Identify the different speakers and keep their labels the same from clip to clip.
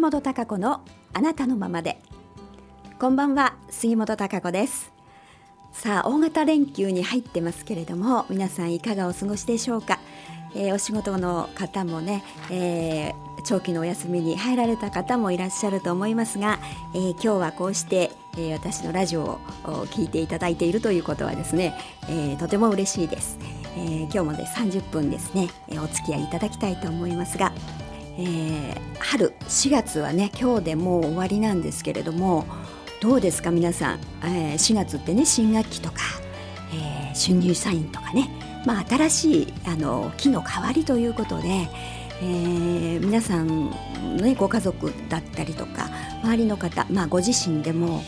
Speaker 1: 杉本孝子のあなたのままで。こんばんは杉本孝子です。さあ大型連休に入ってますけれども皆さんいかがお過ごしでしょうか、えー、お仕事の方もね、えー、長期のお休みに入られた方もいらっしゃると思いますが、えー、今日はこうして、え私のラジオを聞いていただいているということはですね、えとても嬉しいです、え今日もで30分ですね、えお付き合いいただきたいと思いますが、えー、春4月はね今日でもう終わりなんですけれどもどうですか皆さん、えー、4月ってね新学期とか、えー、春入社員とかね、まあ、新しいあの期の変わりということで、えー、皆さん、ね、ご家族だったりとか周りの方、まあ、ご自身でも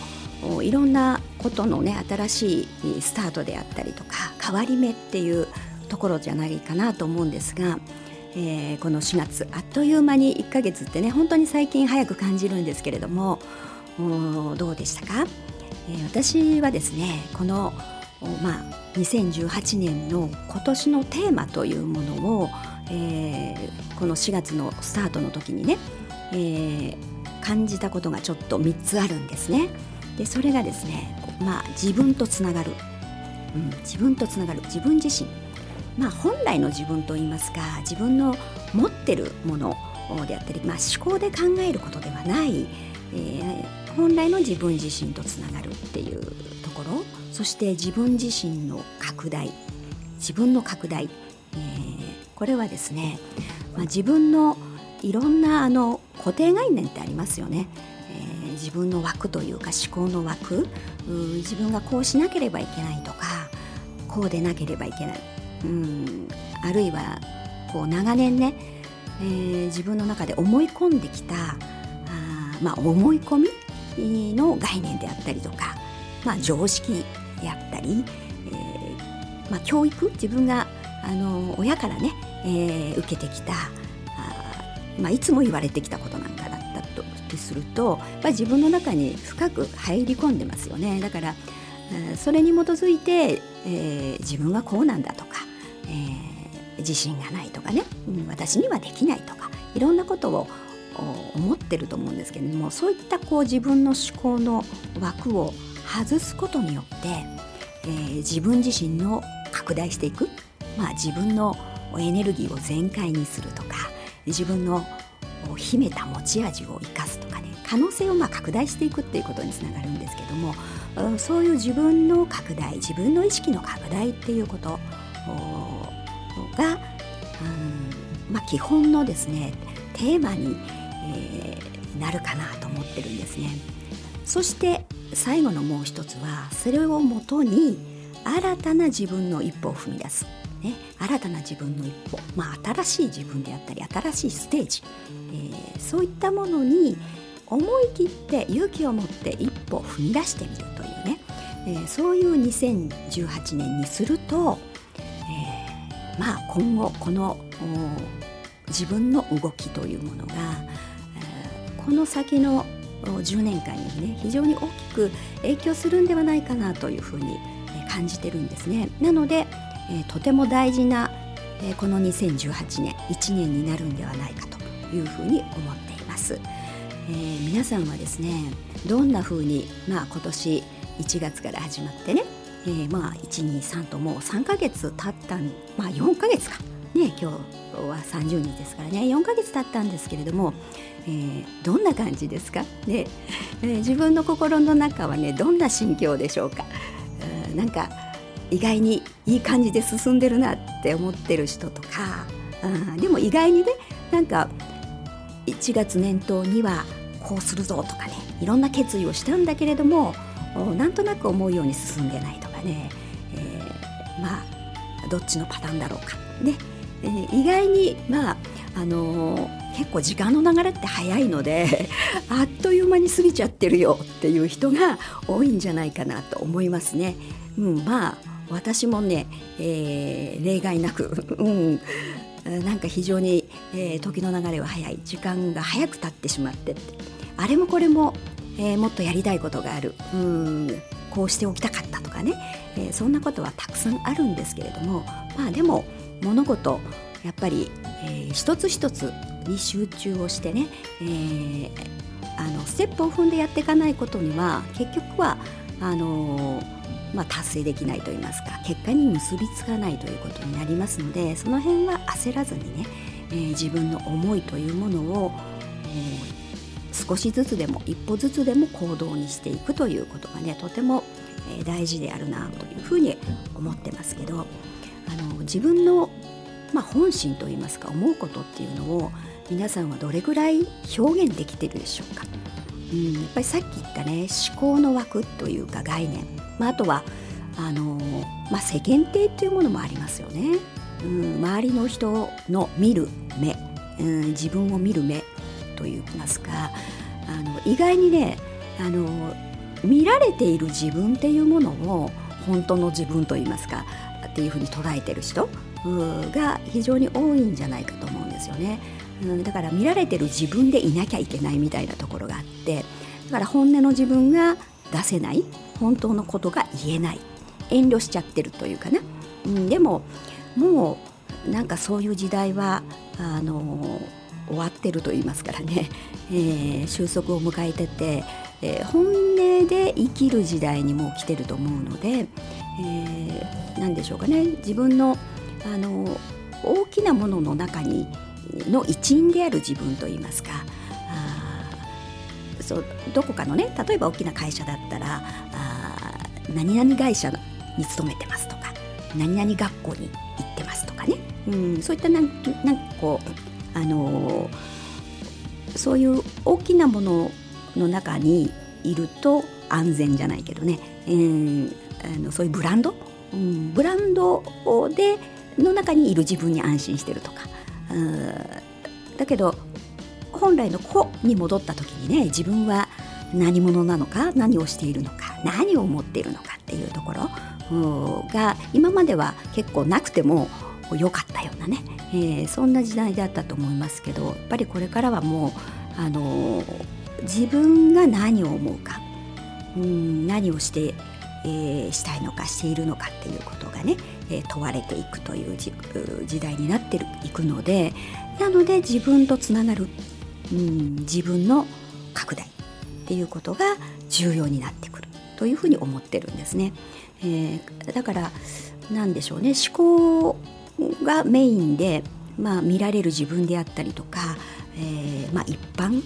Speaker 1: いろんなことのね新しいスタートであったりとか変わり目っていうところじゃないかなと思うんですが、えー、この4月あっという間に1ヶ月ってね本当に最近早く感じるんですけれどもどうでしたか、えー、私はですねこの、まあ、2018年の今年のテーマというものを、えー、この4月のスタートの時にね、えー、感じたことがちょっと3つあるんですね。でそれがですね、まあ、自分とつながる、うん、自分とつながる。自分自身。まあ、本来の自分といいますか自分の持ってるものであったり、まあ、思考で考えることではない、えー、本来の自分自身とつながるっていうところそして自分自身の拡大自分の拡大、えー、これはですね、まあ、自分のいろんなあの固定概念ってありますよね。えー、自分の枠というか思考の枠自分がこうしなければいけないとかこうでなければいけないうん。あるいはこう長年ね、えー、自分の中で思い込んできたあ、まあ、思い込みの概念であったりとか、まあ、常識であったり、えーまあ、教育自分があの親からね、えー、受けてきたあ、まあ、いつも言われてきたことなんかだったとすると、まあ、自分の中に深く入り込んでますよね。だからそれに基づいて、えー、自分はこうなんだとかえー、自信がないとかね、うん、私にはできないとかいろんなことを思ってると思うんですけれどもそういったこう自分の思考の枠を外すことによって、えー、自分自身の拡大していく、まあ、自分のエネルギーを全開にするとか自分の秘めた持ち味を生かすとかね可能性をまあ拡大していくっていうことにつながるんですけどもそういう自分の拡大自分の意識の拡大っていうことが、うんまあ、基本のですねテーマに、えー、なるかなと思ってるんですね。そして最後のもう一つはそれをもとに新たな自分の一歩を踏み出す、ね、新たな自分の一歩、まあ、新しい自分であったり新しいステージ、えー、そういったものに思い切って勇気を持って一歩踏み出してみるというね、えー、そういう2018年にするとまあ、今後この自分の動きというものが、えー、この先の10年間にね非常に大きく影響するんではないかなというふうに感じてるんですね。なので、えー、とても大事な、えー、この2018年1年になるんではないかというふうに思っています。えー、皆さんはですねどんなふうに、まあ、今年1月から始まってねえー、まあ123ともう3ヶ月経ったまあ4ヶ月か。ね今日は30日ですからね。4ヶ月経ったんですけれども、えー、どんな感じですか、ねえー、自分の心の中はねどんな心境でしょうか、えー、なんか意外にいい感じで進んでるなって思ってる人とか、うん、でも意外にねなんか1月年頭にはこうするぞとかねいろんな決意をしたんだけれどもなんとなく思うように進んでない。ね、えー、まあどっちのパターンだろうか。ね、えー、意外にまああのー、結構時間の流れって早いので あっという間に過ぎちゃってるよっていう人が多いんじゃないかなと思いますね。うん、まあ私もね、えー、例外なく、うん、なんか非常に、えー、時の流れは早い。時間が早く経ってしまって。あれもこれも、えー、もっとやりたいことがある。うん。こうしておきたかったとかね、えー、そんなことはたくさんあるんですけれどもまあでも物事やっぱり、えー、一つ一つに集中をしてね、えー、あのステップを踏んでやっていかないことには結局はあのまあ、達成できないといいますか結果に結びつかないということになりますのでその辺は焦らずにね、えー、自分の思いというものを、えー、少しずつでも一歩ずつでも行動にしていくということがねとても、大事であるなというふうに思ってますけどあの自分の、まあ、本心といいますか思うことっていうのを皆さんはどれぐらい表現できてるでしょうか、うん、やっぱりさっき言ったね思考の枠というか概念、まあ、あとはあの、まあ、世間体っていうものもありますよね、うん、周りの人の見る目、うん、自分を見る目。といいますかあの意外にねあの見られている自分っていうものを本当の自分といいますかっていうふうに捉えてる人が非常に多いんじゃないかと思うんですよね。うん、だから見られてる自分でいなきゃいけないみたいなところがあってだから本音の自分が出せない本当のことが言えない遠慮しちゃってるというかな、うん、でももうなんかそういう時代はあのてると言いますからね、えー、収束を迎えてて、えー、本音で生きる時代にもう来てると思うので、え、何でしょうかね。自分のあの大きなものの中にの一員である自分といいますか。あそうどこかのね例えば大きな会社だったらあ何々会社に勤めてますとか何々学校に行ってますとかね、うん、そういったなんなんかこう、あの、そういう大きなものの中にいると安全じゃないけどね、えー、あのそういうブランド、うん、ブランドでの中にいる自分に安心してるとか。だけど本来の子に戻った時にね自分は何者なのか？何をしているのか？何を思っているのかっていうところが今までは結構なくても良かったようなね、えー、そんな時代だったと思いますけどやっぱりこれからはもう、あのー、自分が何を思うか。うん何をして、えー、したいのかしているのかっていうことがねえ問われていくという時代になっていくのでなので自分とつながる、うん、自分の拡大っていうことが重要になってくるというふうに思ってるんですね。えー、だから何でしょうね。思考がメインで、まあ、見られる自分であったりとか、えーまあ、一般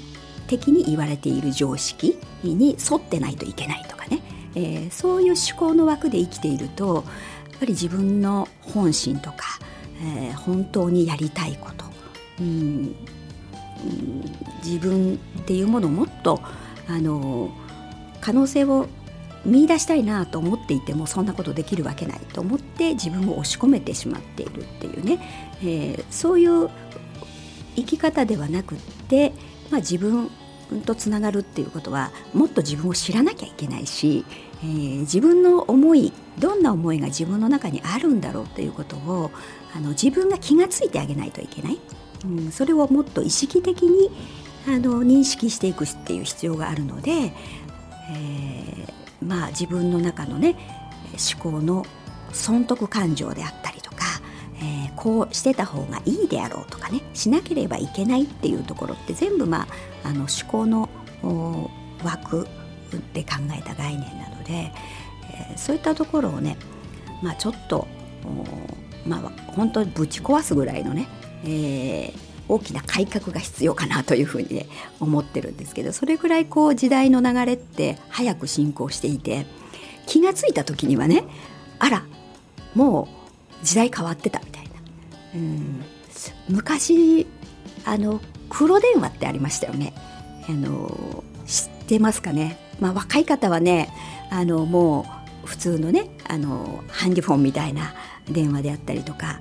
Speaker 1: 的に言われている常識に沿ってないといけないとかね、えー、そういう思考の枠で生きているとやっぱり自分の本心とか、えー、本当にやりたいこと、うん、うん、自分っていうものをもっとあの可能性を見出したいなと思っていてもそんなことできるわけないと思って自分を押し込めてしまっているっていうね、えー、そういう生き方ではなくって、まあ、自分とつながるっていうことはもっと自分を知らなきゃいけないし、えー、自分の思いどんな思いが自分の中にあるんだろうということをあの自分が気が付いてあげないといけない、うん、それをもっと意識的にあの認識していくっていう必要があるので、えー、まあ自分の中のね思考の損得感情であったりとか、えー、こうしてた方がいいであろうとかねしなければいけないっていうところって全部、まあ、あの思考の枠で考えた概念なので、えー、そういったところをね、まあ、ちょっとまあ本当にぶち壊すぐらいのね、えー、大きな改革が必要かなというふうにね思ってるんですけどそれぐらいこう時代の流れって早く進行していて気が付いた時にはねあらもう時代変わってたみたいな。うん昔あの黒電話ってありましたよね。あの知ってますかね、まあ、若い方はねあのもう普通のねあのハンディフォンみたいな電話であったりとか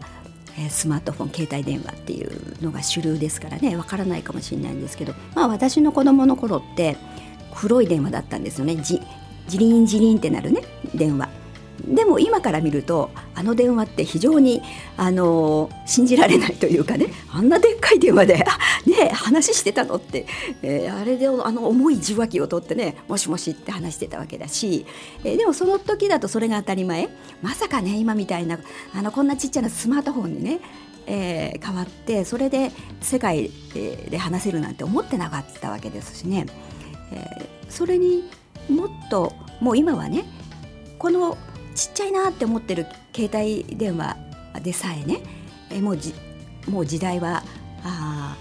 Speaker 1: スマートフォン携帯電話っていうのが主流ですからねわからないかもしれないんですけど、まあ、私の子供の頃って黒い電話だったんですよねジジリンジリンってなるね電話。でも今から見るとあの電話って非常にあの信じられないというかねあんなでっかい電話でね話してたのって、えー、あれであの重い受話器を取ってねもしもしって話してたわけだし、えー、でもその時だとそれが当たり前まさかね今みたいなあのこんなちっちゃなスマートフォンにねえー、変わってそれで世界で話せるなんて思ってなかったわけですしね、えー、それにもっともう今はねこのちっちゃいなって思ってる携帯電話でさえね、え、もうじもう時代はあ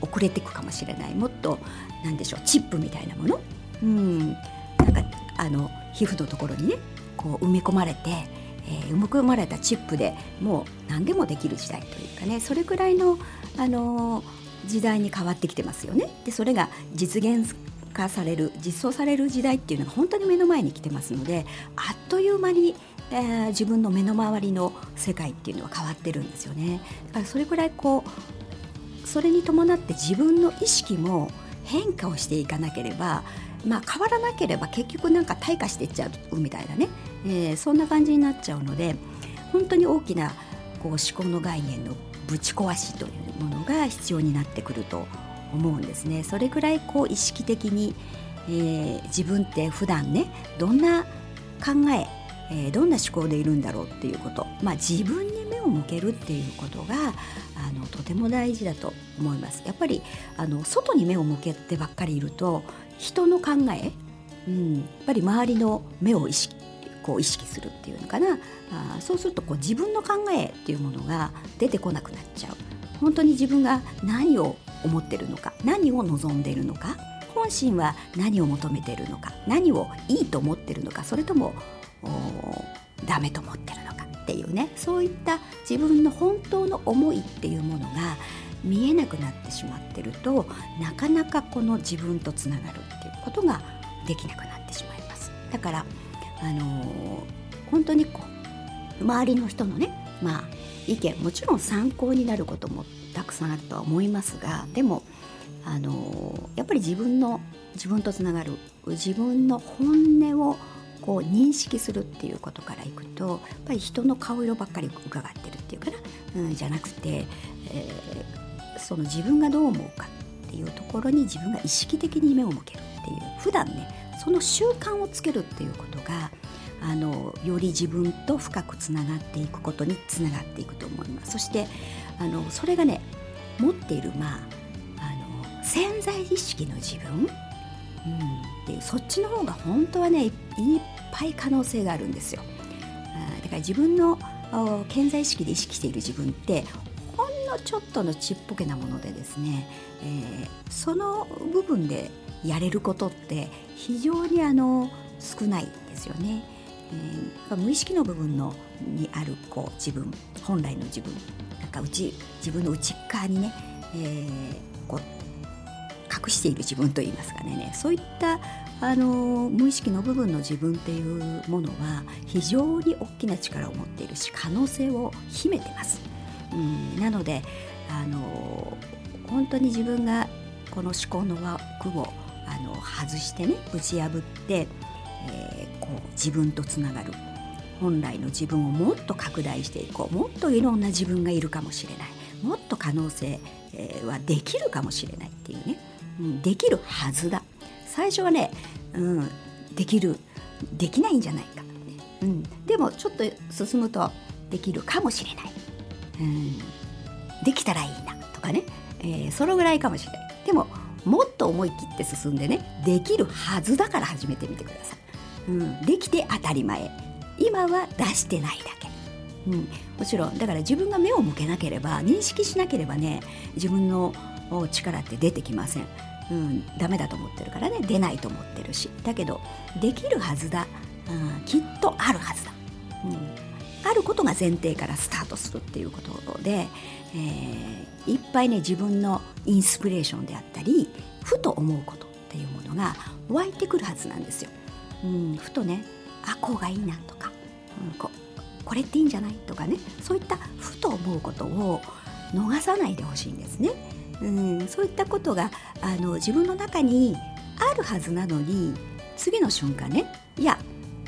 Speaker 1: 遅れていくかもしれない。もっとなんでしょうチップみたいなもの、うん、なんかあの皮膚のところにねこう埋め込まれて、えー、埋め込まれたチップでもう何でもできる時代というかねそれくらいの、あのー、時代に変わってきてますよね。でそれが実現化される実装される時代っていうのが本当に目の前に来てますのであっという間に、えー、自分の目の周りの世界っていうのは変わってるんですよね。だからそれくらいこうそれに伴って自分の意識も変化をしていかなければまあ、変わらなければ結局なんか退化していっちゃうみたいなね、えー、そんな感じになっちゃうので本当に大きなこう思考の概念のぶち壊しというものが必要になってくると思うんですね。それぐらいこう意識的に、えー、自分って普段ねどんな考ええー、どんな思考でいるんだろうっていうこと、まあ、自分に目を向けるっていうことがあのとても大事だと思います。やっぱりあの外に目を向けてばっかりいると人の考え、うん、やっぱり周りの目を意識こう意識するっていうのかなあそうするとこう自分の考えっていうものが出てこなくなっちゃう本当に自分が何を思ってるのか何を望んでいるのか本心は何を求めているのか何をいいと思ってるのかそれともダメと思ってるのかっていうねそういった自分の本当の思いっていうものが見えなくなってしまってるとなかなかこの自分とつながるっていうことができなくなってしまいます。だからあのー、本当にこう周りの人のねまあ意見もちろん参考になることもたくさんあるとは思いますがでもあの、やっぱり自分の自分とつながる自分の本音をこう認識するっていうことからいくとやっぱり人の顔色ばっかり伺ってるっていうかな、うん、じゃなくて、えその自分がどう思うかっていうところに自分が意識的に目を向けるっていう普段ねその習慣をつけるっていうことがあのより自分と深くつながっていくことにつながっていくと思います。そしてあのそれがね持っているまああの潜在意識の自分、うん、っていうそっちの方が本当はねいっぱい可能性があるんですよ。あだから自分の潜在意識で意識している自分ってほんのちょっとのちっぽけなものでですね、えー、その部分でやれることって非常にあの少ないですよね。えー、無意識の部分のにあるこう自分本来の自分。なんか内自分の内側にね、えー、こう隠している自分といいますかねそういったあの無意識の部分の自分っていうものは非常に大きな力を持っているし可能性を秘めてます。うん、なのであの本当に自分がこの思考の枠をあの外してね打ち破って、えー、こう自分とつながる本来の自分をもっと拡大していこう。もっといろんな自分がいるかもしれない。もっと可能性はできるかもしれないっていうね、うん、できるはずだ。最初はね、うん、できるできないんじゃないか、うん、でもちょっと進むとできるかもしれない。うん、できたらいいなとかね、えー、そのぐらいかもしれない。でももっと思い切って進んでねできるはずだから始めてみてください、うん、できて当たり前。今は出してないだけ、うん、もちろんだから自分が目を向けなければ認識しなければね自分の力って出てきません。うん、ダメだと思ってるからね。出ないと思ってるし。だけどできるはずだ、うん、きっとあるはずだ、うん、あることが前提からスタートするっていうことで、えー、いっぱいね自分のインスピレーションであったりふと思うことっていうものが湧いてくるはずなんですよ。うん、ふとねあこうがいいなとか、うん、ここれっていいんじゃないとかねそういったふと思うことを逃さないでほしいんですね。うん、そういったことがあの自分の中にあるはずなのに次の瞬間ねいや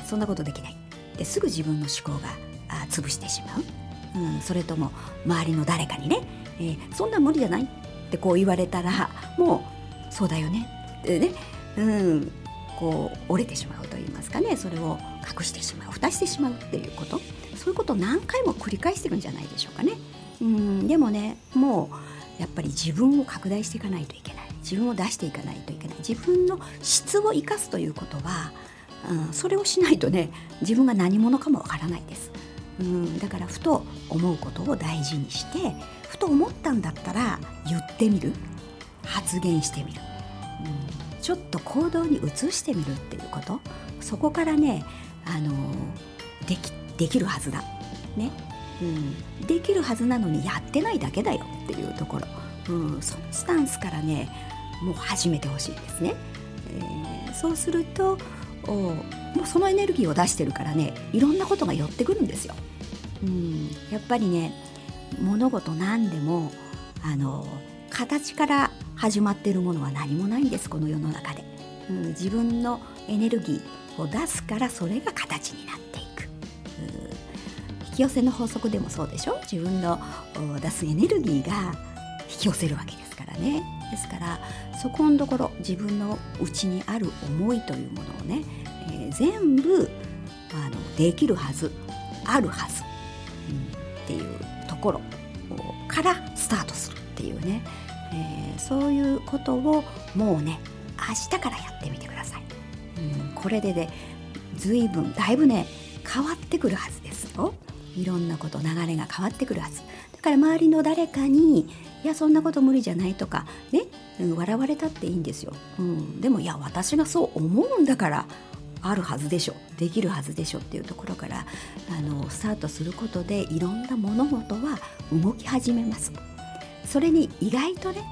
Speaker 1: そんなことできない。ってすぐ自分の思考があ潰してしまう、うん、それとも周りの誰かにね、えー、そんな無理じゃない？ってこう言われたらもうそうだよね。ってね、うん、こう折れてしまう。と言いますかねそれを隠してしまう蓋してしまうっていうこと。そういうことを何回も繰り返してるんじゃないでしょうかね。うんでもねもうやっぱり自分を拡大していかないといけない。自分を出していかないといけない。自分の質を生かすということは、うん、それをしないとね自分が何者かもわからないです、うん、だからふと思うことを大事にしてふと思ったんだったら言ってみる。発言してみる、うん、ちょっと行動に移してみるっていうこと。そこからねあのできできるはずだ。ね、うん、できるはずなのにやってないだけだよっていうところ、うん、そのスタンスからねもう始めてほしいですね、えー、そうするとおもうそのエネルギーを出してるからねいろんなことが寄ってくるんですよ、うん、やっぱりね物事何でもあの形から始まっているものは何もないんですこの世の中で、うん、自分のエネルギーを出すからそれが形になっていく、引き寄せの法則でもそうでしょ？自分の出すエネルギーが引き寄せるわけですからね。ですからそこのところ自分の内にある思いというものをね、えー、全部あのできるはずあるはず、うん、っていうところからスタートするっていうね、えー、そういうことをもうね明日からやってみてください、うん、これでね随分だいぶね変わってくるはずですよ。いろんなこと流れが変わってくるはず。だから周りの誰かにいやそんなこと無理じゃないとかね、笑われたっていいんですよ、うん、でもいや私がそう思うんだからあるはずでしょ。できるはずでしょっていうところからあのスタートすることでいろんな物事は動き始めます。それに意外とね、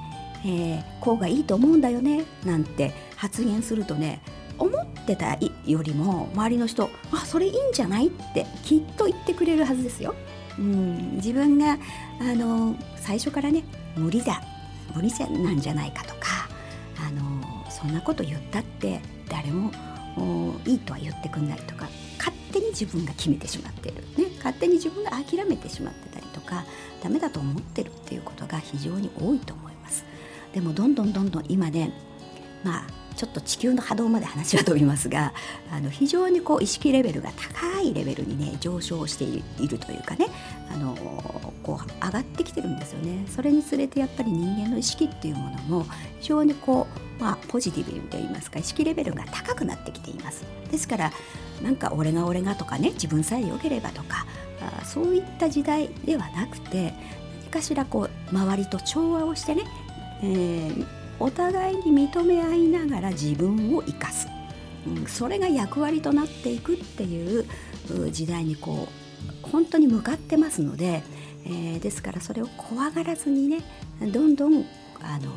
Speaker 1: えー、こうがいいと思うんだよねなんて発言するとね思ってたよりも周りの人あそれいいんじゃない？ってきっと言ってくれるはずですよ。うん、自分があの最初からね無理だ無理なんじゃないかとかあのそんなこと言ったって誰もいいとは言ってくんないとか勝手に自分が決めてしまってる、ね、勝手に自分が諦めてしまってたりとかダメだと思ってるっていうことが非常に多いと思います。でもどんどんどんどん今ねまあちょっと地球の波動まで話は飛びますが あの非常にこう意識レベルが高いレベルにね上昇しているというかねあのこう上がってきてるんですよね。それにつれてやっぱり人間の意識っていうものも非常にこう、まあ、ポジティブといいますか意識レベルが高くなってきています。ですからなんか俺が俺がとかね自分さえ良ければとかあそういった時代ではなくて何かしらこう周りと調和をしてね、えーお互いに認め合いながら自分を生かす、うん、それが役割となっていくっていう時代にこう本当に向かってますので、えー、ですからそれを怖がらずにねどんどんあの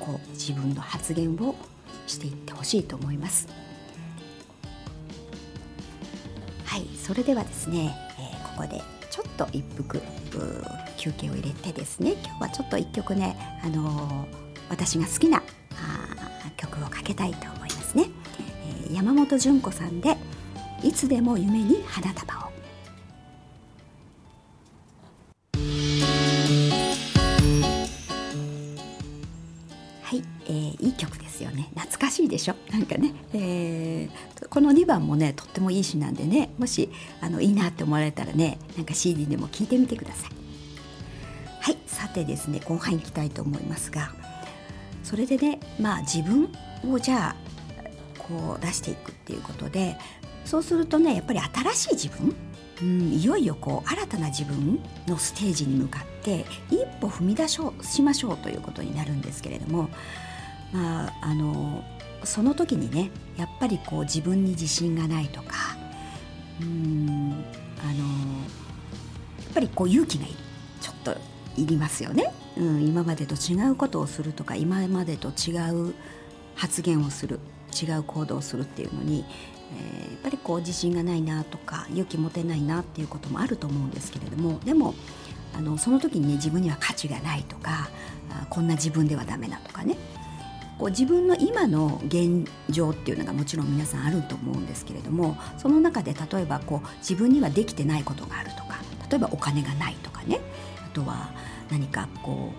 Speaker 1: こう自分の発言をしていってほしいと思います。はいそれではですね、えー、ここでちょっと一服休憩を入れてですね今日はちょっと一曲ねあのー私が好きな曲をかけたいと思いますね、えー、山本純子さんでいつでも夢に花束を。はい、えー、いい曲ですよね。懐かしいでしょ？なんかね、えー、この2番もねとってもいい詩なんでね。もしあのいいなって思われたらねなんか CD でも聴いてみてください。はいさてですね後半いきたいと思いますがそれでねまあ自分をじゃあこう出していくっていうことでそうするとねやっぱり新しい自分、うん、いよいよこう新たな自分のステージに向かって一歩踏み出ししましょうということになるんですけれどもまああのその時にねやっぱりこう自分に自信がないとかうんあのやっぱりこう勇気がいるちょっといりますよね。うん、今までと違うことをするとか今までと違う発言をする違う行動をするっていうのに、えー、やっぱりこう自信がないなとか勇気持てないなっていうこともあると思うんですけれどもでもあのその時にね自分には価値がないとかこんな自分ではダメだとかね。こう自分の今の現状っていうのがもちろん皆さんあると思うんですけれどもその中で例えばこう自分にはできてないことがあるとか例えばお金がないとかね。あとは何かこ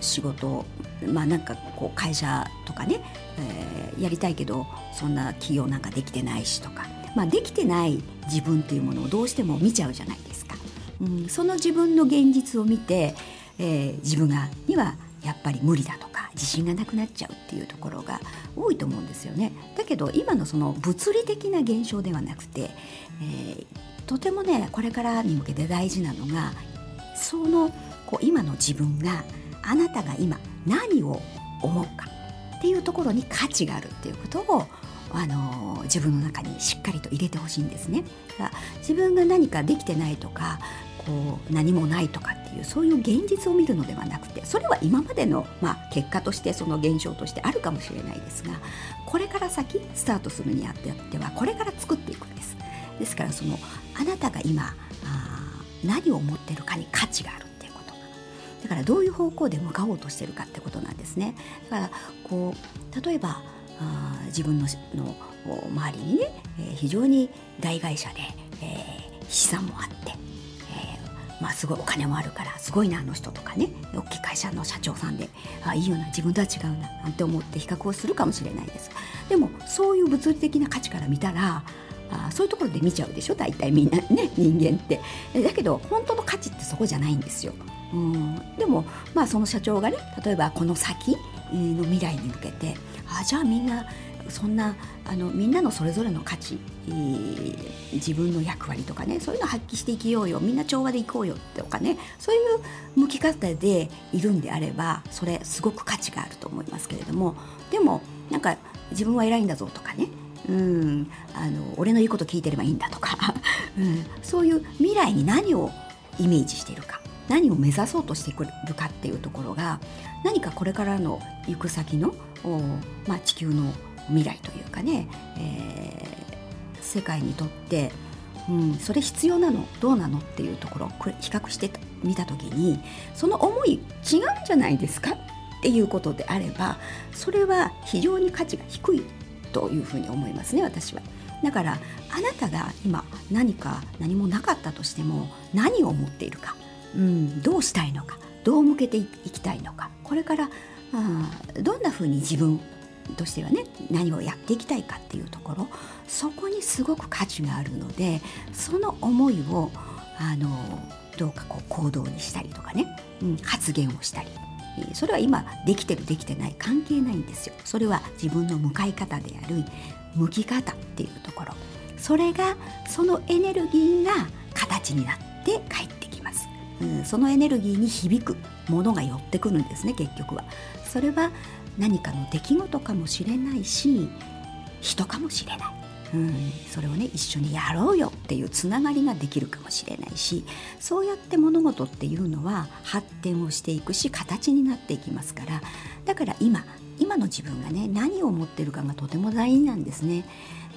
Speaker 1: う仕事まあなんかこう会社とかね、えー、やりたいけどそんな企業なんかできてないしとか、まあ、できてない自分っていうものをどうしても見ちゃうじゃないですか。うん、その自分の現実を見て、えー、自分がにはやっぱり無理だとか自信がなくなっちゃうっていうところが多いと思うんですよね。だけど今のその物理的な現象ではなくて、えー、とてもねこれからに向けて大事なのがそのこう今の自分があなたが今何を思うかっていうところに価値があるっていうことをあの自分の中にしっかりと入れてほしいんですね。だから自分が何かできてないとかこう何もないとかっていうそういう現実を見るのではなくてそれは今までの、まあ、結果としてその現象としてあるかもしれないですがこれから先スタートするにあってはこれから作っていくんです。ですからそのあなたが今あ何を思ってるかに価値があるだからどういう方向で向かおうとしてるかってことなんですね。だからこう例えばあ自分のの周りにね、えー、非常に大会社で、えー、資産もあって、えー、まあ、すごいお金もあるからすごいなあの人とかね大きい会社の社長さんであいいような自分とは違うななんて思って比較をするかもしれないです。でもそういう物理的な価値から見たらあそういうところで見ちゃうでしょ大体みんなね人間って。だけど本当の価値ってそこじゃないんですよ。うん。でもまあその社長がね例えばこの先の未来に向けてあじゃあみんなそんなあのみんなのそれぞれの価値、自分の役割とかねそういうのを発揮していきようよみんな調和でいこうよとかねそういう向き方でいるんであればそれすごく価値があると思いますけれどもでもなんか自分は偉いんだぞとかねうんあの俺の言うこと聞いてればいいんだとか、うん、そういう未来に何をイメージしているか。何を目指そうとしてくるかっていうところが何かこれからの行く先の、まあ、地球の未来というかね、えー、世界にとって、うん、それ必要なのどうなのっていうところこれ比較してみた時にその思い違うんじゃないですかっていうことであればそれは非常に価値が低いというふうに思いますね私は。だからあなたが今何か何もなかったとしても何を思っているかうん、どうしたいのかどう向けていきたいのかこれからあどんなふうに自分としてはね何をやっていきたいかっていうところそこにすごく価値があるのでその思いをあのどうかこう行動にしたりとかね、うん、発言をしたりそれは今できてるできてない関係ないんですよ。それは自分の向かい方である向き方っていうところ。それがそのエネルギーが形になって帰ってうん、そのエネルギーに響くものが寄ってくるんですね結局は。それは何かの出来事かもしれないし人かもしれない。うん、それをね一緒にやろうよっていうつながりができるかもしれないしそうやって物事っていうのは発展をしていくし形になっていきますからだから今今の自分がね何を思ってるかがとても大事なんですね、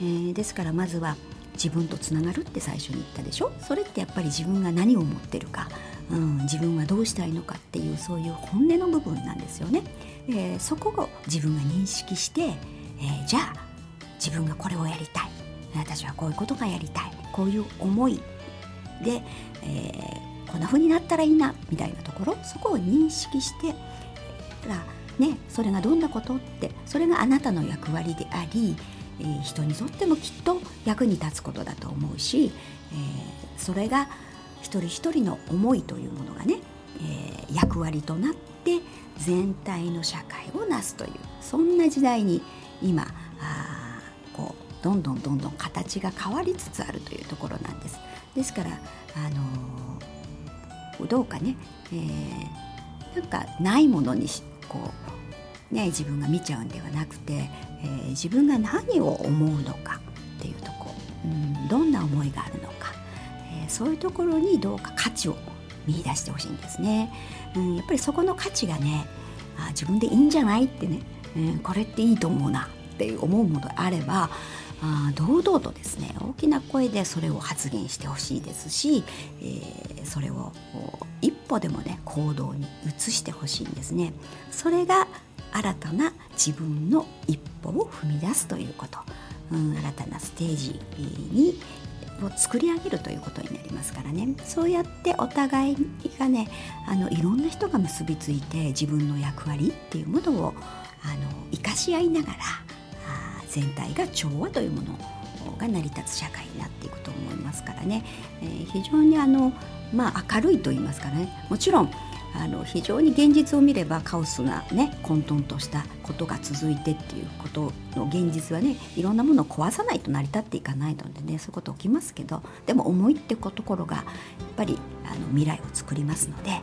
Speaker 1: えー、ですからまずは自分とつながるって最初に言ったでしょ？それってやっぱり自分が何を思ってるか。うん、自分はどうしたいのかっていうそういう本音の部分なんですよね。えー、そこを自分が認識して、えー、じゃあ自分がこれをやりたい。私はこういうことがやりたい。こういう思い。で、えー、こんな風になったらいいなみたいなところ。そこを認識してら、ね、それがどんなことってそれがあなたの役割であり、えー、人にとってもきっと役に立つことだと思うし、えー、それが一人一人の思いというものがね、えー、役割となって全体の社会をなすというそんな時代に今あこうどんどんどんどん形が変わりつつあるというところなんです。ですから、あのー、どうかね、えー、なんかないものにこう、ね、自分が見ちゃうんではなくて、えー、自分が何を思うのかっていうとこ、うん、どんな思いがあるのかそういうところにどうか価値を見出してほしいんですね、うん、やっぱりそこの価値がねあ自分でいいんじゃないってね、うん、これっていいと思うなって思うものであればあ堂々とですね大きな声でそれを発言してほしいですし、えー、それを一歩でもね行動に移してほしいんですね。それが新たな自分の一歩を踏み出すということ、うん、新たなステージにを作り上げるということになりますからね。そうやってお互いがねあのいろんな人が結びついて自分の役割っていうものをあの生かし合いながらあ全体が調和というものが成り立つ社会になっていくと思いますからね、えー、非常にあの、まあ、明るいと言いますかね。もちろんあの非常に現実を見ればカオスなね混沌としたことが続いてっていうことの現実はねいろんなものを壊さないと成り立っていかないのでねそういうこと起きますけどでも思いってところがやっぱりあの未来を作りますので、え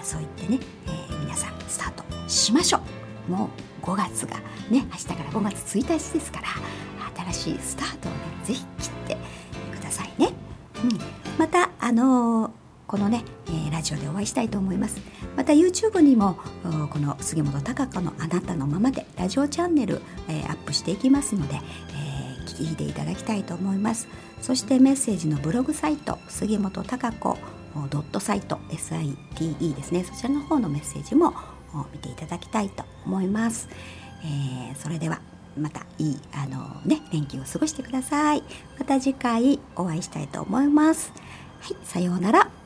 Speaker 1: ー、そう言ってね、えー、皆さんスタートしましょうもう5月がね明日から5月1日ですから新しいスタートをねぜひ切ってくださいね。うん、またあのーこのね、えー、ラジオでお会いしたいと思います。また YouTube にもこの杉本孝子のあなたのままでラジオチャンネル、えー、アップしていきますので、えー、聞いていただきたいと思います。そしてメッセージのブログサイト杉本孝子ドットサイト SITE ですね。そちらの方のメッセージも見ていただきたいと思います、えー、それではまたいいあのね連休を過ごしてください。また次回お会いしたいと思います。はいさようなら。